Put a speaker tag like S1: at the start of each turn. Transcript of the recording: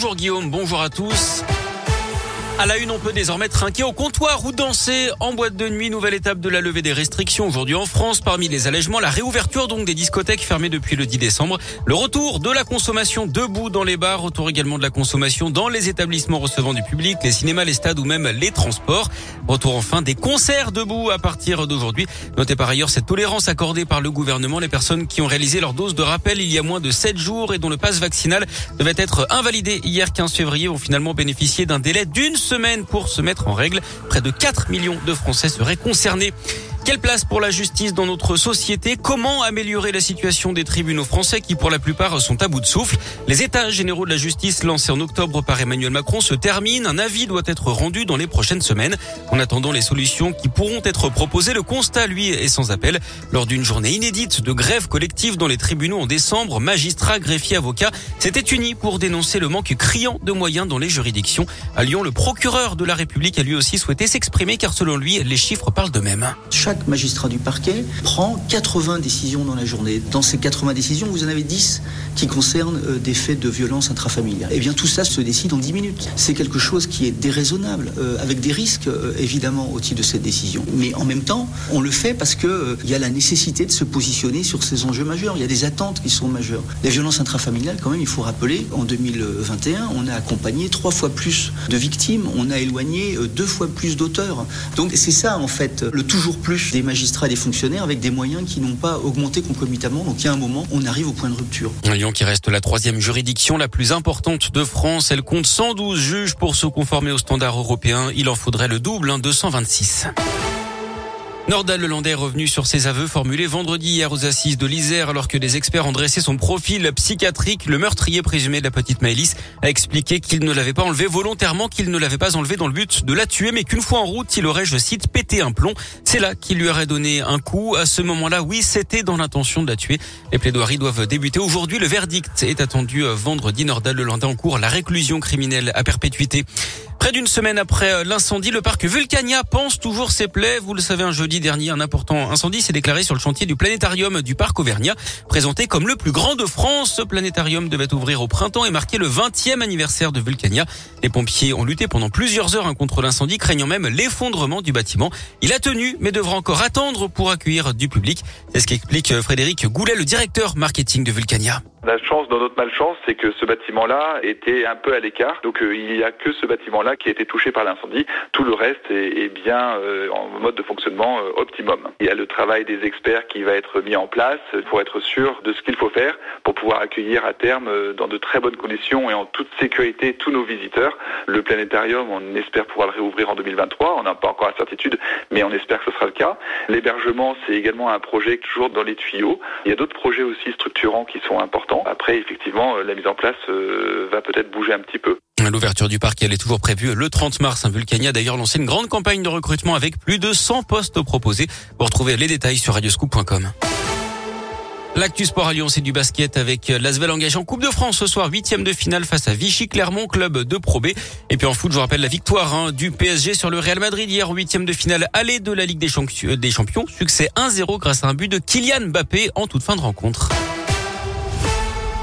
S1: Bonjour Guillaume, bonjour à tous. À la une, on peut désormais trinquer au comptoir ou danser en boîte de nuit. Nouvelle étape de la levée des restrictions aujourd'hui en France. Parmi les allègements, la réouverture donc des discothèques fermées depuis le 10 décembre. Le retour de la consommation debout dans les bars. Retour également de la consommation dans les établissements recevant du public, les cinémas, les stades ou même les transports. Retour enfin des concerts debout à partir d'aujourd'hui. Notez par ailleurs cette tolérance accordée par le gouvernement. Les personnes qui ont réalisé leur dose de rappel il y a moins de 7 jours et dont le passe vaccinal devait être invalidé hier 15 février vont finalement bénéficier d'un délai d'une pour se mettre en règle. Près de 4 millions de Français seraient concernés. Quelle place pour la justice dans notre société? Comment améliorer la situation des tribunaux français qui pour la plupart sont à bout de souffle? Les états généraux de la justice lancés en octobre par Emmanuel Macron se terminent. Un avis doit être rendu dans les prochaines semaines. En attendant les solutions qui pourront être proposées, le constat, lui, est sans appel. Lors d'une journée inédite de grève collective dans les tribunaux en décembre, magistrats, greffiers, avocats s'étaient unis pour dénoncer le manque criant de moyens dans les juridictions. À Lyon, le procureur de la République a lui aussi souhaité s'exprimer car selon lui, les chiffres parlent d'eux-mêmes
S2: magistrat du parquet prend 80 décisions dans la journée. Dans ces 80 décisions, vous en avez 10 qui concernent euh, des faits de violence intrafamiliale. Eh bien, tout ça se décide en 10 minutes. C'est quelque chose qui est déraisonnable, euh, avec des risques euh, évidemment au titre de cette décision. Mais en même temps, on le fait parce qu'il il y a la nécessité de se positionner sur ces enjeux majeurs. Il y a des attentes qui sont majeures. Les violences intrafamiliales, quand même, il faut rappeler, en 2021, on a accompagné trois fois plus de victimes, on a éloigné deux fois plus d'auteurs. Donc c'est ça, en fait, le toujours plus des magistrats et des fonctionnaires avec des moyens qui n'ont pas augmenté concomitamment. Donc il y a un moment, on arrive au point de rupture.
S1: Lyon qui reste la troisième juridiction la plus importante de France. Elle compte 112 juges pour se conformer aux standards européens. Il en faudrait le double, hein, 226. Nordal Lelandais est revenu sur ses aveux formulés vendredi hier aux assises de l'Isère alors que des experts ont dressé son profil psychiatrique. Le meurtrier présumé de la petite Maëlys a expliqué qu'il ne l'avait pas enlevé volontairement, qu'il ne l'avait pas enlevé dans le but de la tuer, mais qu'une fois en route, il aurait, je cite, pété un plomb. C'est là qu'il lui aurait donné un coup. À ce moment-là, oui, c'était dans l'intention de la tuer. Les plaidoiries doivent débuter aujourd'hui. Le verdict est attendu vendredi. Nordal Lelandais en cours la réclusion criminelle à perpétuité. Près d'une semaine après euh, l'incendie, le parc Vulcania pense toujours ses plaies. Vous le savez, un jeudi dernier, un important incendie s'est déclaré sur le chantier du planétarium du parc Auvergnat. Présenté comme le plus grand de France, ce planétarium devait ouvrir au printemps et marquer le 20e anniversaire de Vulcania. Les pompiers ont lutté pendant plusieurs heures hein, contre l'incendie, craignant même l'effondrement du bâtiment. Il a tenu, mais devra encore attendre pour accueillir du public. C'est ce qu'explique euh, Frédéric Goulet, le directeur marketing de Vulcania.
S3: La chance dans notre malchance, c'est que ce bâtiment-là était un peu à l'écart. Donc euh, il n'y a que ce bâtiment-là qui a été touché par l'incendie. Tout le reste est, bien euh, en mode de fonctionnement euh, optimum. Il y a le travail des experts qui va être mis en place pour être sûr de ce qu'il faut faire pour pouvoir accueillir à terme dans de très bonnes conditions et en toute sécurité tous nos visiteurs. Le planétarium, on espère pouvoir le réouvrir en 2023. On n'a pas encore la certitude, mais on espère que ce sera le cas. L'hébergement, c'est également un projet toujours dans les tuyaux. Il y a d'autres projets aussi structurants qui sont importants après, effectivement, euh, la mise en place euh, va peut-être bouger un petit peu.
S1: L'ouverture du parc, elle est toujours prévue le 30 mars. Vulcania a d'ailleurs lancé une grande campagne de recrutement avec plus de 100 postes proposés. Vous retrouvez les détails sur radioscoop.com. L'actu sport à Lyon, du basket avec l'Asvel engagé en Coupe de France ce soir, huitième de finale face à Vichy Clermont, club de Pro B. Et puis en foot, je vous rappelle la victoire hein, du PSG sur le Real Madrid hier, huitième de finale aller de la Ligue des Champions. Succès 1-0 grâce à un but de Kylian Mbappé en toute fin de rencontre.